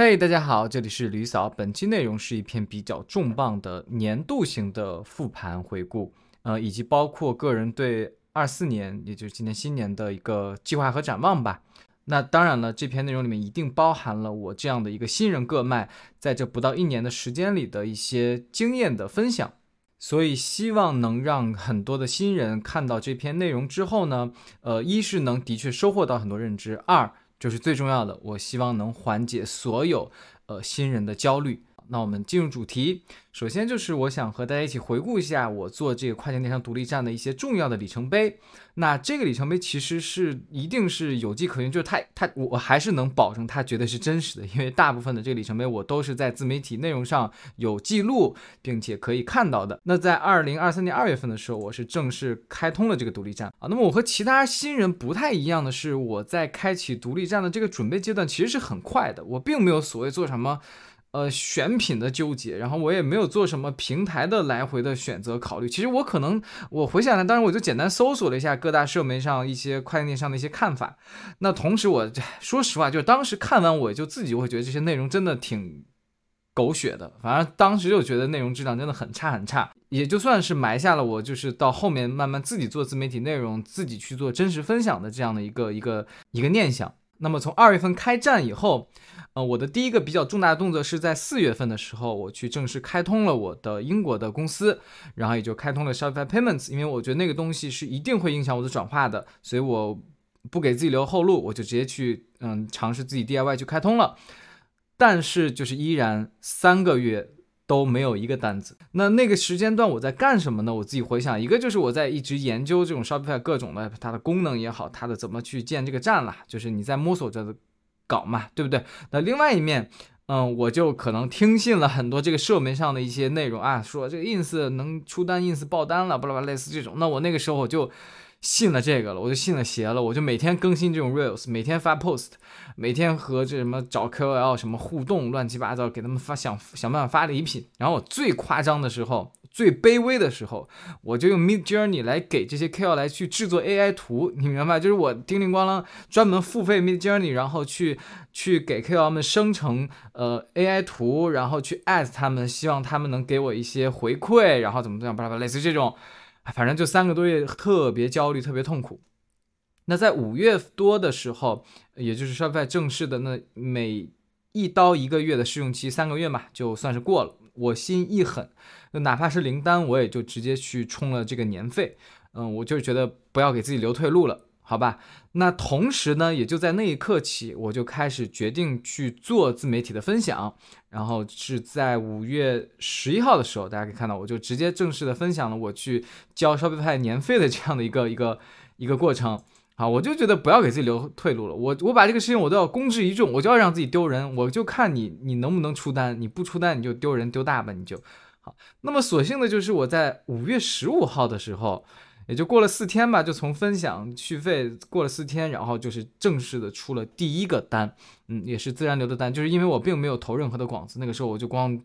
嘿，大家好，这里是吕嫂。本期内容是一篇比较重磅的年度型的复盘回顾，呃，以及包括个人对二四年，也就是今年新年的一个计划和展望吧。那当然了，这篇内容里面一定包含了我这样的一个新人个麦，在这不到一年的时间里的一些经验的分享。所以希望能让很多的新人看到这篇内容之后呢，呃，一是能的确收获到很多认知，二。就是最重要的，我希望能缓解所有呃新人的焦虑。那我们进入主题。首先就是我想和大家一起回顾一下我做这个跨境电商独立站的一些重要的里程碑。那这个里程碑其实是一定是有迹可循，就是它它我还是能保证它绝对是真实的，因为大部分的这个里程碑我都是在自媒体内容上有记录，并且可以看到的。那在二零二三年二月份的时候，我是正式开通了这个独立站啊。那么我和其他新人不太一样的是，我在开启独立站的这个准备阶段其实是很快的，我并没有所谓做什么。呃，选品的纠结，然后我也没有做什么平台的来回的选择考虑。其实我可能，我回想来，当时我就简单搜索了一下各大社媒上一些跨境电商的一些看法。那同时，我说实话，就当时看完，我就自己会觉得这些内容真的挺狗血的。反正当时就觉得内容质量真的很差很差。也就算是埋下了我就是到后面慢慢自己做自媒体内容，自己去做真实分享的这样的一个一个一个念想。那么从二月份开战以后，呃，我的第一个比较重大的动作是在四月份的时候，我去正式开通了我的英国的公司，然后也就开通了 Shopify Payments，因为我觉得那个东西是一定会影响我的转化的，所以我不给自己留后路，我就直接去嗯尝试自己 DIY 去开通了。但是就是依然三个月都没有一个单子。那那个时间段我在干什么呢？我自己回想，一个就是我在一直研究这种 Shopify 各种的它的功能也好，它的怎么去建这个站啦，就是你在摸索着。搞嘛，对不对？那另外一面，嗯，我就可能听信了很多这个社媒上的一些内容啊，说这个 ins 能出单，ins 爆单了，巴拉巴拉类似这种。那我那个时候我就信了这个了，我就信了邪了，我就每天更新这种 reels，每天发 post，每天和这什么找 KOL 什么互动，乱七八糟，给他们发想想办法发礼品。然后我最夸张的时候。最卑微的时候，我就用 Mid Journey 来给这些 KOL 来去制作 AI 图，你明白？就是我叮铃咣啷专门付费 Mid Journey，然后去去给 KOL 们生成呃 AI 图，然后去 at 他们，希望他们能给我一些回馈，然后怎么怎么样，巴拉巴拉，类似这种，反正就三个多月特别焦虑，特别痛苦。那在五月多的时候，也就是算在正式的那每一刀一个月的试用期三个月嘛，就算是过了。我心一狠，哪怕是零单，我也就直接去充了这个年费。嗯，我就觉得不要给自己留退路了，好吧？那同时呢，也就在那一刻起，我就开始决定去做自媒体的分享。然后是在五月十一号的时候，大家可以看到，我就直接正式的分享了我去交 Shopify 年费的这样的一个一个一个过程。好，我就觉得不要给自己留退路了。我我把这个事情我都要公之于众，我就要让自己丢人。我就看你你能不能出单，你不出单你就丢人丢大吧，你就好。那么所幸的就是我在五月十五号的时候，也就过了四天吧，就从分享续费过了四天，然后就是正式的出了第一个单，嗯，也是自然流的单，就是因为我并没有投任何的广子，那个时候我就光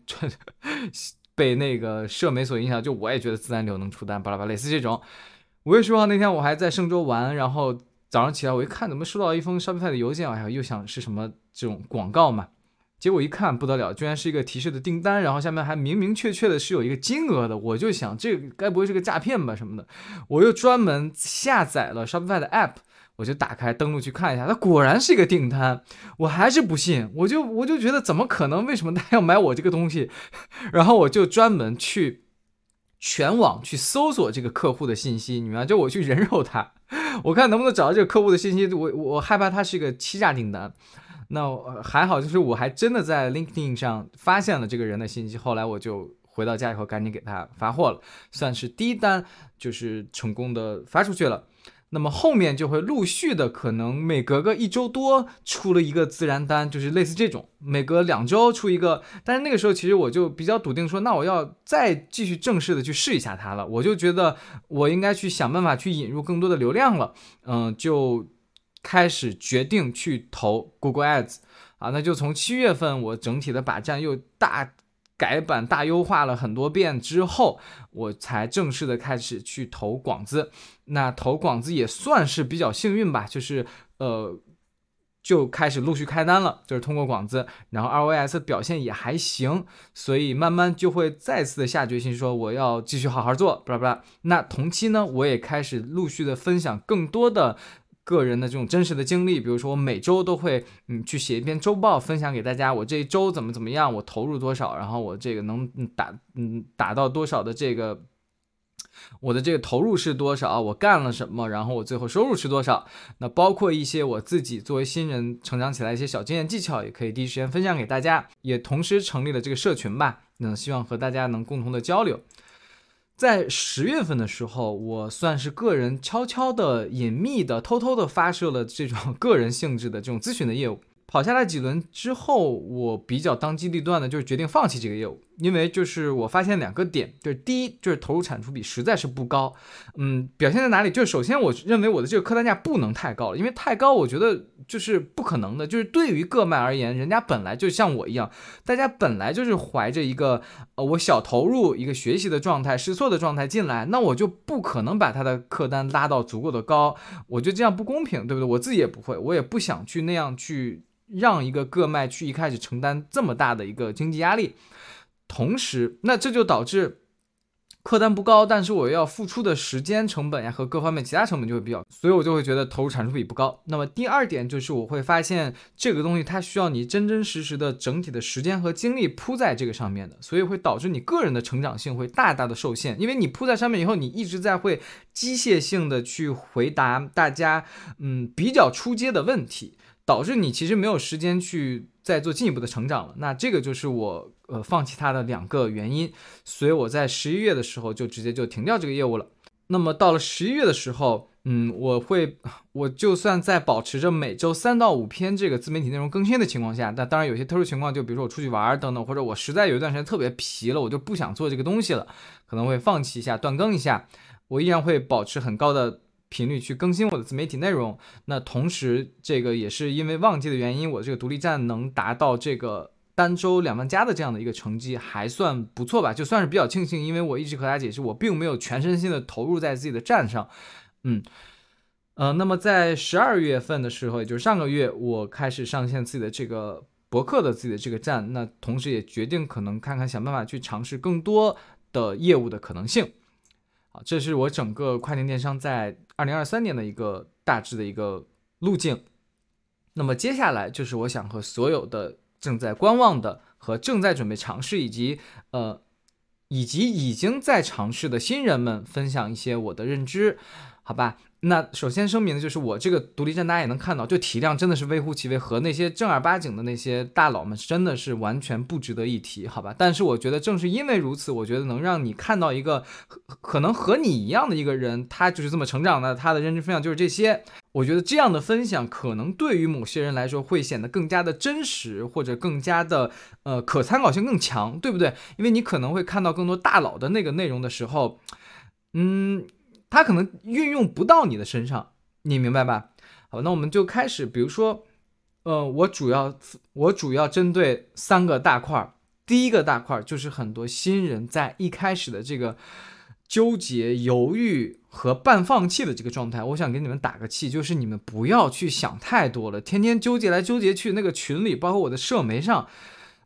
被那个社媒所影响，就我也觉得自然流能出单，巴拉巴拉类似这种。五月十五号那天，我还在嵊州玩，然后早上起来我一看，怎么收到一封 Shopify 的邮件？哎呀，又想是什么这种广告嘛？结果一看不得了，居然是一个提示的订单，然后下面还明明确确的是有一个金额的。我就想，这该不会是个诈骗吧？什么的？我又专门下载了 Shopify 的 App，我就打开登录去看一下，它果然是一个订单。我还是不信，我就我就觉得怎么可能？为什么他要买我这个东西？然后我就专门去。全网去搜索这个客户的信息，你们就我去人肉他，我看能不能找到这个客户的信息。我我害怕他是一个欺诈订单。那还好，就是我还真的在 LinkedIn 上发现了这个人的信息。后来我就回到家以后，赶紧给他发货了，算是第一单就是成功的发出去了。那么后面就会陆续的，可能每隔个一周多出了一个自然单，就是类似这种，每隔两周出一个。但是那个时候其实我就比较笃定说，那我要再继续正式的去试一下它了。我就觉得我应该去想办法去引入更多的流量了。嗯，就开始决定去投 Google Ads 啊，那就从七月份我整体的把站又大。改版大优化了很多遍之后，我才正式的开始去投广子。那投广子也算是比较幸运吧，就是呃，就开始陆续开单了，就是通过广子，然后 ROAS 表现也还行，所以慢慢就会再次的下决心说我要继续好好做，巴拉巴拉。那同期呢，我也开始陆续的分享更多的个人的这种真实的经历，比如说我每周都会嗯去写一篇周报，分享给大家我这一周怎么怎么样，我投入多少，然后我这个能达嗯达到多少的这个。我的这个投入是多少？我干了什么？然后我最后收入是多少？那包括一些我自己作为新人成长起来一些小经验技巧，也可以第一时间分享给大家。也同时成立了这个社群吧，那希望和大家能共同的交流。在十月份的时候，我算是个人悄悄的、隐秘的、偷偷的发射了这种 个人性质的这种咨询的业务。跑下来几轮之后，我比较当机立断的，就是决定放弃这个业务，因为就是我发现两个点，就是第一就是投入产出比实在是不高，嗯，表现在哪里？就是首先我认为我的这个客单价不能太高了，因为太高我觉得就是不可能的，就是对于个卖而言，人家本来就像我一样，大家本来就是怀着一个呃我小投入一个学习的状态、试错的状态进来，那我就不可能把他的客单拉到足够的高，我觉得这样不公平，对不对？我自己也不会，我也不想去那样去。让一个个卖去一开始承担这么大的一个经济压力，同时，那这就导致客单不高，但是我要付出的时间成本呀和各方面其他成本就会比较，所以我就会觉得投入产出比不高。那么第二点就是我会发现这个东西它需要你真真实实的整体的时间和精力铺在这个上面的，所以会导致你个人的成长性会大大的受限，因为你铺在上面以后，你一直在会机械性的去回答大家嗯比较出街的问题。导致你其实没有时间去再做进一步的成长了，那这个就是我呃放弃它的两个原因，所以我在十一月的时候就直接就停掉这个业务了。那么到了十一月的时候，嗯，我会我就算在保持着每周三到五篇这个自媒体内容更新的情况下，那当然有些特殊情况，就比如说我出去玩等等，或者我实在有一段时间特别疲了，我就不想做这个东西了，可能会放弃一下断更一下，我依然会保持很高的。频率去更新我的自媒体内容，那同时这个也是因为旺季的原因，我这个独立站能达到这个单周两万加的这样的一个成绩，还算不错吧？就算是比较庆幸，因为我一直和大家解释，我并没有全身心的投入在自己的站上，嗯，呃，那么在十二月份的时候，也就是上个月，我开始上线自己的这个博客的自己的这个站，那同时也决定可能看看想办法去尝试更多的业务的可能性。啊，这是我整个跨境电商在二零二三年的一个大致的一个路径。那么接下来就是我想和所有的正在观望的和正在准备尝试以及呃以及已经在尝试的新人们分享一些我的认知，好吧？那首先声明的就是，我这个独立站大家也能看到，就体量真的是微乎其微，和那些正儿八经的那些大佬们真的是完全不值得一提，好吧？但是我觉得正是因为如此，我觉得能让你看到一个可能和你一样的一个人，他就是这么成长的，他的认知分享就是这些。我觉得这样的分享可能对于某些人来说会显得更加的真实，或者更加的呃可参考性更强，对不对？因为你可能会看到更多大佬的那个内容的时候，嗯。他可能运用不到你的身上，你明白吧？好，那我们就开始。比如说，呃，我主要我主要针对三个大块儿。第一个大块儿就是很多新人在一开始的这个纠结、犹豫和半放弃的这个状态。我想给你们打个气，就是你们不要去想太多了，天天纠结来纠结去。那个群里，包括我的社媒上。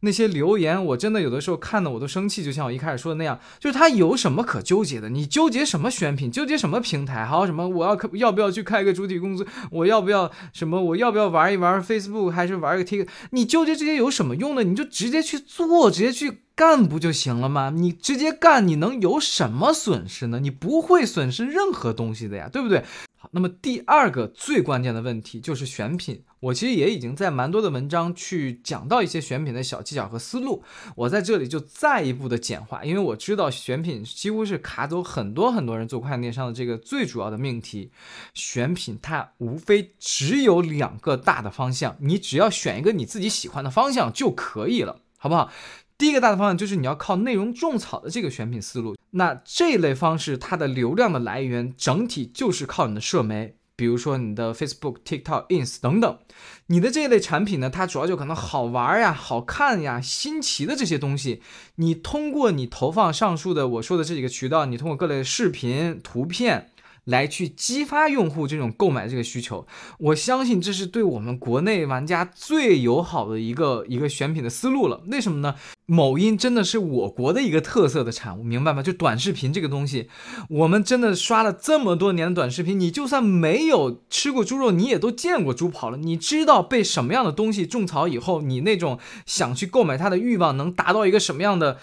那些留言，我真的有的时候看的我都生气，就像我一开始说的那样，就是他有什么可纠结的？你纠结什么选品？纠结什么平台？还有什么我要要不要去开个主体公司？我要不要什么？我要不要玩一玩 Facebook 还是玩个 Tik？你纠结这些有什么用呢？你就直接去做，直接去干不就行了吗？你直接干，你能有什么损失呢？你不会损失任何东西的呀，对不对？好，那么第二个最关键的问题就是选品。我其实也已经在蛮多的文章去讲到一些选品的小技巧和思路，我在这里就再一步的简化，因为我知道选品几乎是卡走很多很多人做跨境电商的这个最主要的命题。选品它无非只有两个大的方向，你只要选一个你自己喜欢的方向就可以了，好不好？第一个大的方向就是你要靠内容种草的这个选品思路，那这类方式它的流量的来源整体就是靠你的社媒，比如说你的 Facebook、TikTok、Ins 等等，你的这一类产品呢，它主要就可能好玩呀、好看呀、新奇的这些东西，你通过你投放上述的我说的这几个渠道，你通过各类视频、图片。来去激发用户这种购买这个需求。我相信这是对我们国内玩家最友好的一个一个选品的思路了。为什么呢？某音真的是我国的一个特色的产物，明白吗？就短视频这个东西，我们真的刷了这么多年的短视频，你就算没有吃过猪肉，你也都见过猪跑了，你知道被什么样的东西种草以后，你那种想去购买它的欲望能达到一个什么样的？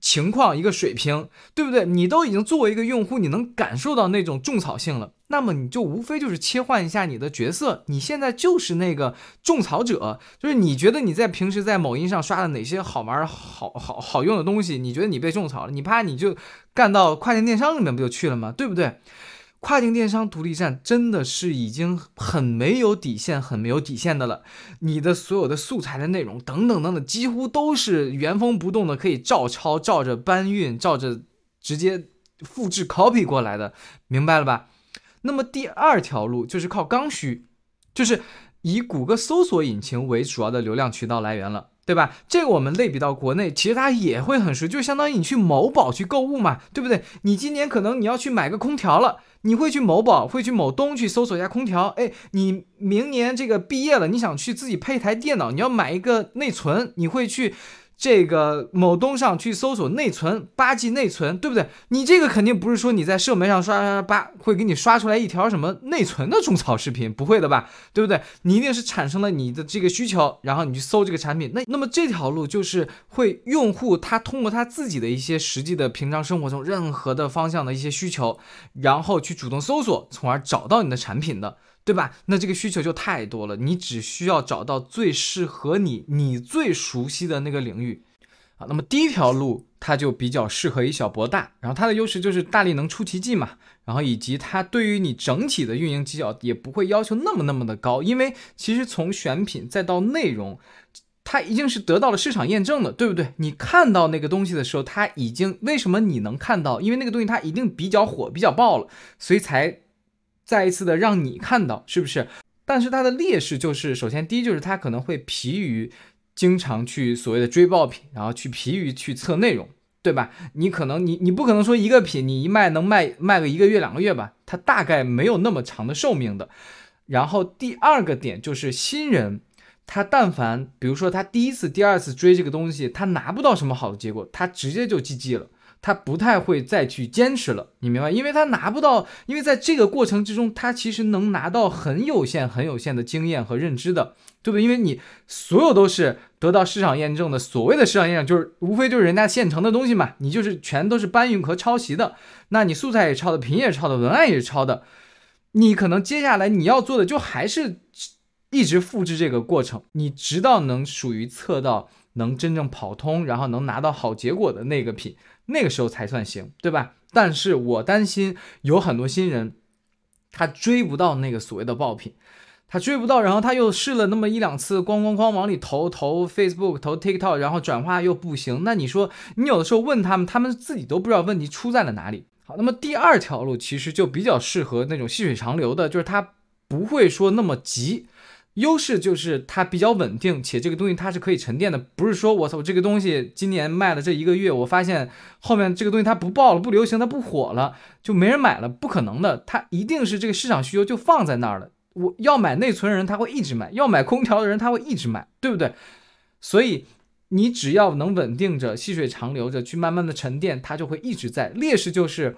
情况一个水平，对不对？你都已经作为一个用户，你能感受到那种种草性了，那么你就无非就是切换一下你的角色，你现在就是那个种草者，就是你觉得你在平时在某音上刷的哪些好玩、好好好用的东西，你觉得你被种草了，你怕你就干到跨境电商里面不就去了吗？对不对？跨境电商独立站真的是已经很没有底线、很没有底线的了。你的所有的素材的内容等等等等，几乎都是原封不动的，可以照抄、照着搬运、照着直接复制 copy 过来的，明白了吧？那么第二条路就是靠刚需，就是以谷歌搜索引擎为主要的流量渠道来源了。对吧？这个我们类比到国内，其实它也会很熟，就相当于你去某宝去购物嘛，对不对？你今年可能你要去买个空调了，你会去某宝，会去某东去搜索一下空调。哎，你明年这个毕业了，你想去自己配台电脑，你要买一个内存，你会去。这个某东上去搜索内存八 G 内存，对不对？你这个肯定不是说你在社媒上刷刷刷，会给你刷出来一条什么内存的种草视频，不会的吧？对不对？你一定是产生了你的这个需求，然后你去搜这个产品。那那么这条路就是会用户他通过他自己的一些实际的平常生活中任何的方向的一些需求，然后去主动搜索，从而找到你的产品的。对吧？那这个需求就太多了，你只需要找到最适合你、你最熟悉的那个领域啊。那么第一条路，它就比较适合以小博大，然后它的优势就是大力能出奇迹嘛，然后以及它对于你整体的运营绩效也不会要求那么那么的高，因为其实从选品再到内容，它已经是得到了市场验证的，对不对？你看到那个东西的时候，它已经为什么你能看到？因为那个东西它一定比较火、比较爆了，所以才。再一次的让你看到是不是？但是它的劣势就是，首先第一就是它可能会疲于经常去所谓的追爆品，然后去疲于去测内容，对吧？你可能你你不可能说一个品你一卖能卖卖个一个月两个月吧？它大概没有那么长的寿命的。然后第二个点就是新人，他但凡比如说他第一次、第二次追这个东西，他拿不到什么好的结果，他直接就 GG 了。他不太会再去坚持了，你明白？因为他拿不到，因为在这个过程之中，他其实能拿到很有限、很有限的经验和认知的，对不对？因为你所有都是得到市场验证的，所谓的市场验证就是无非就是人家现成的东西嘛，你就是全都是搬运和抄袭的，那你素材也抄的，品也抄的，文案也抄的，你可能接下来你要做的就还是一直复制这个过程，你直到能属于测到能真正跑通，然后能拿到好结果的那个品。那个时候才算行，对吧？但是我担心有很多新人，他追不到那个所谓的爆品，他追不到，然后他又试了那么一两次，咣咣咣往里投投 Facebook 投 TikTok，然后转化又不行。那你说，你有的时候问他们，他们自己都不知道问题出在了哪里。好，那么第二条路其实就比较适合那种细水长流的，就是他不会说那么急。优势就是它比较稳定，且这个东西它是可以沉淀的，不是说我操这个东西今年卖了这一个月，我发现后面这个东西它不爆了、不流行、它不火了，就没人买了，不可能的，它一定是这个市场需求就放在那儿了。我要买内存的人他会一直买，要买空调的人他会一直买，对不对？所以你只要能稳定着、细水长流着去慢慢的沉淀，它就会一直在。劣势就是。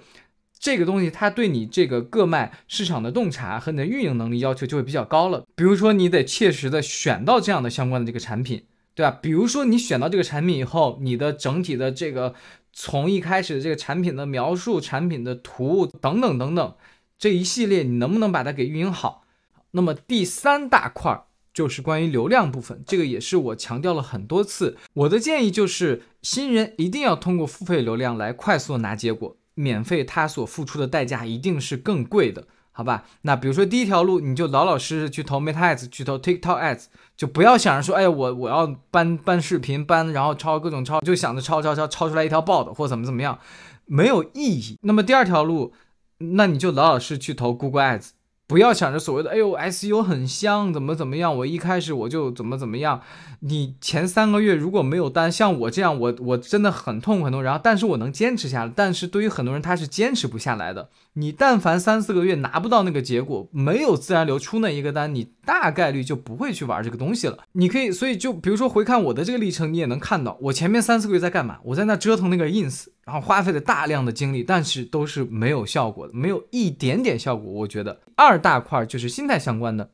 这个东西它对你这个各卖市场的洞察和你的运营能力要求就会比较高了。比如说，你得切实的选到这样的相关的这个产品，对吧？比如说，你选到这个产品以后，你的整体的这个从一开始的这个产品的描述、产品的图等等等等这一系列，你能不能把它给运营好？那么第三大块就是关于流量部分，这个也是我强调了很多次。我的建议就是，新人一定要通过付费流量来快速拿结果。免费，他所付出的代价一定是更贵的，好吧？那比如说第一条路，你就老老实实去投 Meta Ads，去投 TikTok Ads，就不要想着说，哎，我我要搬搬视频，搬然后抄各种抄，就想着抄抄抄抄出来一条爆的或怎么怎么样，没有意义。那么第二条路，那你就老老实实去投 Google Ads。不要想着所谓的“哎呦，SU 很香，怎么怎么样”，我一开始我就怎么怎么样。你前三个月如果没有单，像我这样，我我真的很痛苦很痛。然后，但是我能坚持下来。但是对于很多人，他是坚持不下来的。你但凡三四个月拿不到那个结果，没有自然流出那一个单，你大概率就不会去玩这个东西了。你可以，所以就比如说回看我的这个历程，你也能看到我前面三四个月在干嘛？我在那折腾那个 ins，然后花费了大量的精力，但是都是没有效果的，没有一点点效果。我觉得。二大块就是心态相关的，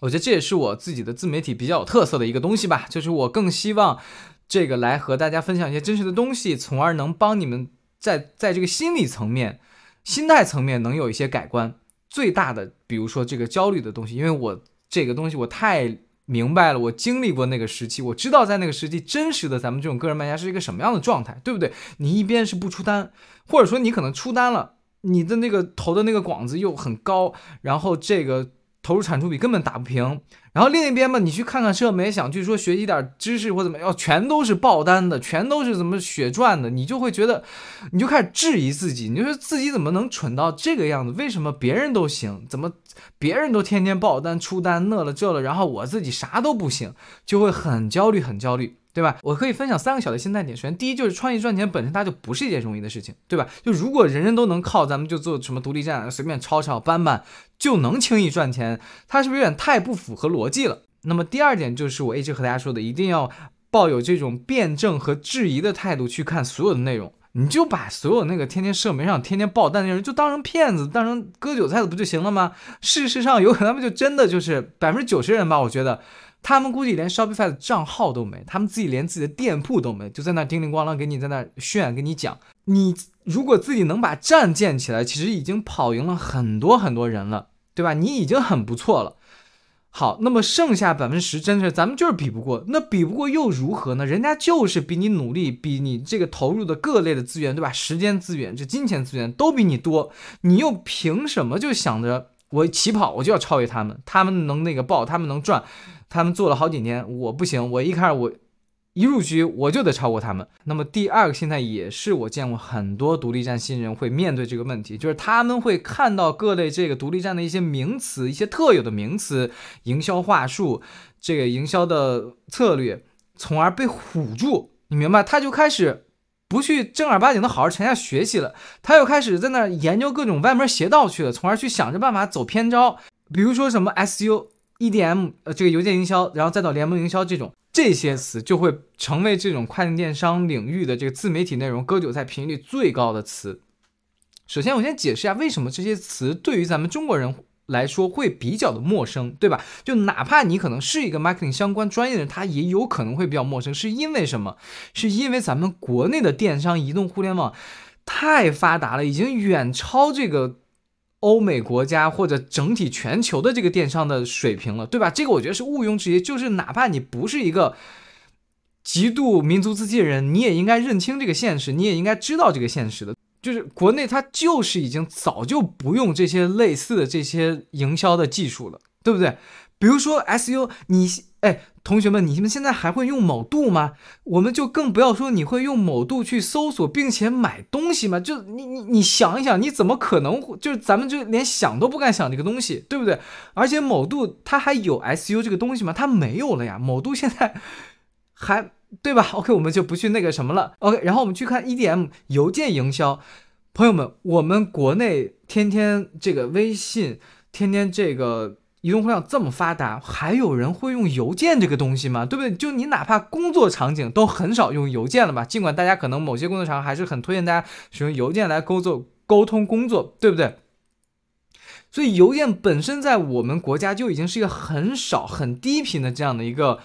我觉得这也是我自己的自媒体比较有特色的一个东西吧。就是我更希望这个来和大家分享一些真实的东西，从而能帮你们在在这个心理层面、心态层面能有一些改观。最大的，比如说这个焦虑的东西，因为我这个东西我太明白了，我经历过那个时期，我知道在那个时期真实的咱们这种个人卖家是一个什么样的状态，对不对？你一边是不出单，或者说你可能出单了。你的那个投的那个广子又很高，然后这个投入产出比根本打不平。然后另一边嘛，你去看看社媒，想去说学习点知识或怎么样，全都是爆单的，全都是怎么血赚的，你就会觉得，你就开始质疑自己，你就说自己怎么能蠢到这个样子？为什么别人都行，怎么别人都天天爆单出单那了这了，然后我自己啥都不行，就会很焦虑，很焦虑。对吧？我可以分享三个小的心态点。首先，第一就是创业赚钱本身它就不是一件容易的事情，对吧？就如果人人都能靠咱们就做什么独立站，随便抄抄搬搬就能轻易赚钱，它是不是有点太不符合逻辑了？那么第二点就是我一直和大家说的，一定要抱有这种辩证和质疑的态度去看所有的内容。你就把所有那个天天社媒上天天爆单的人就当成骗子，当成割韭菜的不就行了吗？事实上，有可能他们就真的就是百分之九十人吧，我觉得。他们估计连 Shopify 的账号都没，他们自己连自己的店铺都没，就在那叮铃咣啷给你在那炫，跟你讲，你如果自己能把站建起来，其实已经跑赢了很多很多人了，对吧？你已经很不错了。好，那么剩下百分之十，真是咱们就是比不过，那比不过又如何呢？人家就是比你努力，比你这个投入的各类的资源，对吧？时间资源、这金钱资源都比你多，你又凭什么就想着我起跑我就要超越他们？他们能那个爆，他们能赚。他们做了好几年，我不行。我一开始我一入局我就得超过他们。那么第二个心态也是我见过很多独立站新人会面对这个问题，就是他们会看到各类这个独立站的一些名词、一些特有的名词、营销话术、这个营销的策略，从而被唬住。你明白？他就开始不去正儿八经的好好沉下学习了，他又开始在那研究各种歪门邪道去了，从而去想着办法走偏招，比如说什么 SU。EDM 呃，这个邮件营销，然后再到联盟营销这种这些词，就会成为这种跨境电商领域的这个自媒体内容割韭菜频率最高的词。首先，我先解释一下为什么这些词对于咱们中国人来说会比较的陌生，对吧？就哪怕你可能是一个 marketing 相关专业的人，他也有可能会比较陌生，是因为什么？是因为咱们国内的电商、移动互联网太发达了，已经远超这个。欧美国家或者整体全球的这个电商的水平了，对吧？这个我觉得是毋庸置疑。就是哪怕你不是一个极度民族自信的人，你也应该认清这个现实，你也应该知道这个现实的。就是国内它就是已经早就不用这些类似的这些营销的技术了，对不对？比如说 SU，你哎。同学们，你们现在还会用某度吗？我们就更不要说你会用某度去搜索并且买东西吗？就你你你想一想，你怎么可能就是咱们就连想都不敢想这个东西，对不对？而且某度它还有 SU 这个东西吗？它没有了呀。某度现在还对吧？OK，我们就不去那个什么了。OK，然后我们去看 EDM 邮件营销，朋友们，我们国内天天这个微信，天天这个。移动互联网这么发达，还有人会用邮件这个东西吗？对不对？就你哪怕工作场景都很少用邮件了吧？尽管大家可能某些工作场还是很推荐大家使用邮件来工作、沟通工作，对不对？所以邮件本身在我们国家就已经是一个很少、很低频的这样的一个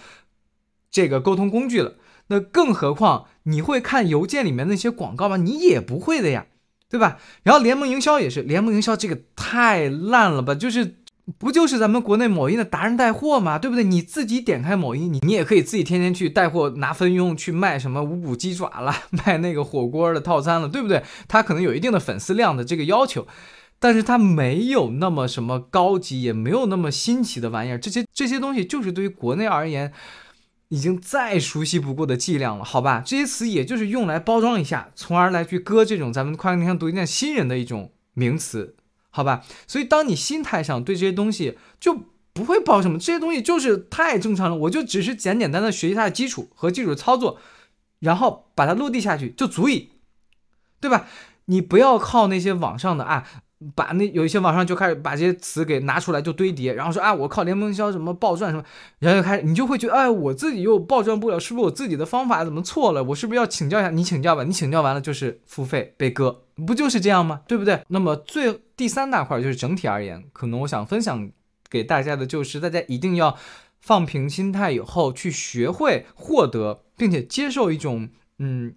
这个沟通工具了。那更何况你会看邮件里面那些广告吗？你也不会的呀，对吧？然后联盟营销也是，联盟营销这个太烂了吧？就是。不就是咱们国内某音的达人带货吗？对不对？你自己点开某音，你你也可以自己天天去带货，拿分佣去卖什么五谷鸡爪了，卖那个火锅的套餐了，对不对？他可能有一定的粉丝量的这个要求，但是他没有那么什么高级，也没有那么新奇的玩意儿。这些这些东西就是对于国内而言，已经再熟悉不过的伎俩了，好吧？这些词也就是用来包装一下，从而来去割这种咱们跨境电商独立店新人的一种名词。好吧？所以当你心态上对这些东西就不会抱什么，这些东西就是太正常了，我就只是简简单单学习它的基础和基础操作，然后把它落地下去就足以，对吧？你不要靠那些网上的啊。把那有一些网上就开始把这些词给拿出来就堆叠，然后说啊我靠联盟销什么暴赚什么，然后就开始你就会觉得哎我自己又暴赚不了，是不是我自己的方法怎么错了？我是不是要请教一下？你请教吧，你请教完了就是付费被割，不就是这样吗？对不对？那么最第三大块就是整体而言，可能我想分享给大家的就是大家一定要放平心态，以后去学会获得并且接受一种嗯。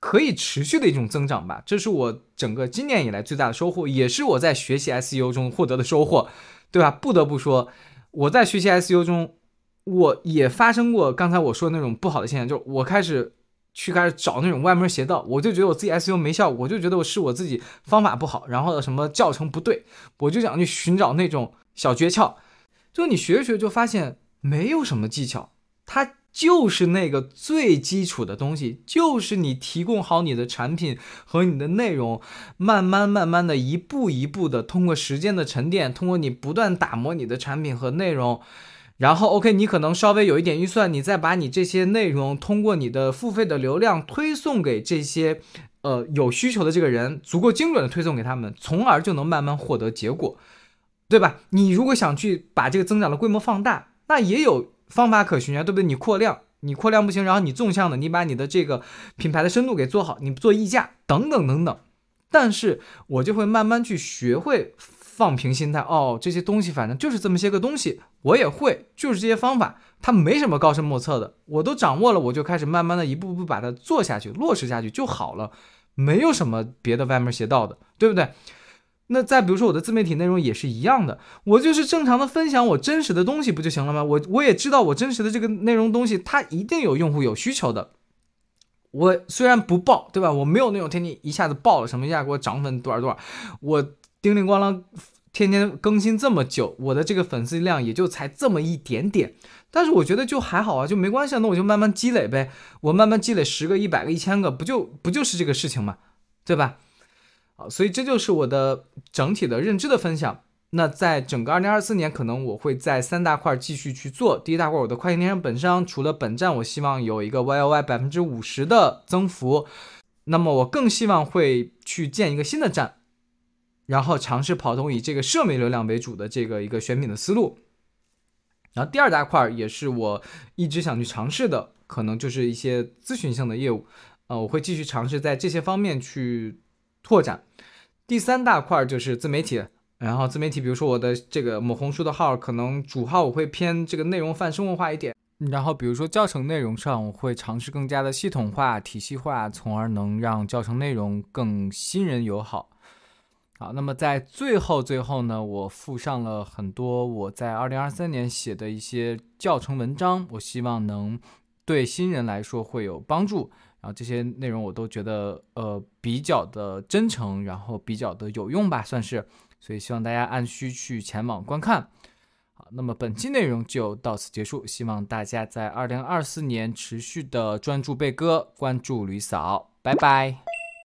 可以持续的一种增长吧，这是我整个今年以来最大的收获，也是我在学习 SEO 中获得的收获，对吧？不得不说，我在学习 SEO 中，我也发生过刚才我说的那种不好的现象，就是我开始去开始找那种歪门邪道，我就觉得我自己 SEO 没效果，我就觉得我是我自己方法不好，然后什么教程不对，我就想去寻找那种小诀窍，就你学着学就发现没有什么技巧，它。就是那个最基础的东西，就是你提供好你的产品和你的内容，慢慢慢慢的一步一步的通过时间的沉淀，通过你不断打磨你的产品和内容，然后 OK，你可能稍微有一点预算，你再把你这些内容通过你的付费的流量推送给这些呃有需求的这个人，足够精准的推送给他们，从而就能慢慢获得结果，对吧？你如果想去把这个增长的规模放大，那也有。方法可循啊，对不对？你扩量，你扩量不行，然后你纵向的，你把你的这个品牌的深度给做好，你做溢价等等等等。但是我就会慢慢去学会放平心态，哦，这些东西反正就是这么些个东西，我也会，就是这些方法，它没什么高深莫测的，我都掌握了，我就开始慢慢的一步步把它做下去，落实下去就好了，没有什么别的歪门邪道的，对不对？那再比如说我的自媒体内容也是一样的，我就是正常的分享我真实的东西不就行了吗？我我也知道我真实的这个内容东西，它一定有用户有需求的。我虽然不爆，对吧？我没有那种天天一下子爆了什么一下给我涨粉多少多少，我叮铃咣啷天天更新这么久，我的这个粉丝量也就才这么一点点。但是我觉得就还好啊，就没关系，那我就慢慢积累呗，我慢慢积累十个、一百个、一千个，不就不就是这个事情嘛，对吧？所以这就是我的整体的认知的分享。那在整个二零二四年，可能我会在三大块继续去做。第一大块，我的跨境电商本商，除了本站，我希望有一个 Y O Y 百分之五十的增幅。那么我更希望会去建一个新的站，然后尝试跑通以这个社媒流量为主的这个一个选品的思路。然后第二大块也是我一直想去尝试的，可能就是一些咨询性的业务。呃，我会继续尝试在这些方面去拓展。第三大块就是自媒体，然后自媒体，比如说我的这个某红书的号，可能主号我会偏这个内容泛生活化一点，然后比如说教程内容上，我会尝试更加的系统化、体系化，从而能让教程内容更新人友好。好，那么在最后最后呢，我附上了很多我在二零二三年写的一些教程文章，我希望能对新人来说会有帮助。然后这些内容我都觉得呃比较的真诚，然后比较的有用吧，算是，所以希望大家按需去前往观看。好，那么本期内容就到此结束，希望大家在二零二四年持续的专注贝哥，关注吕嫂，拜拜。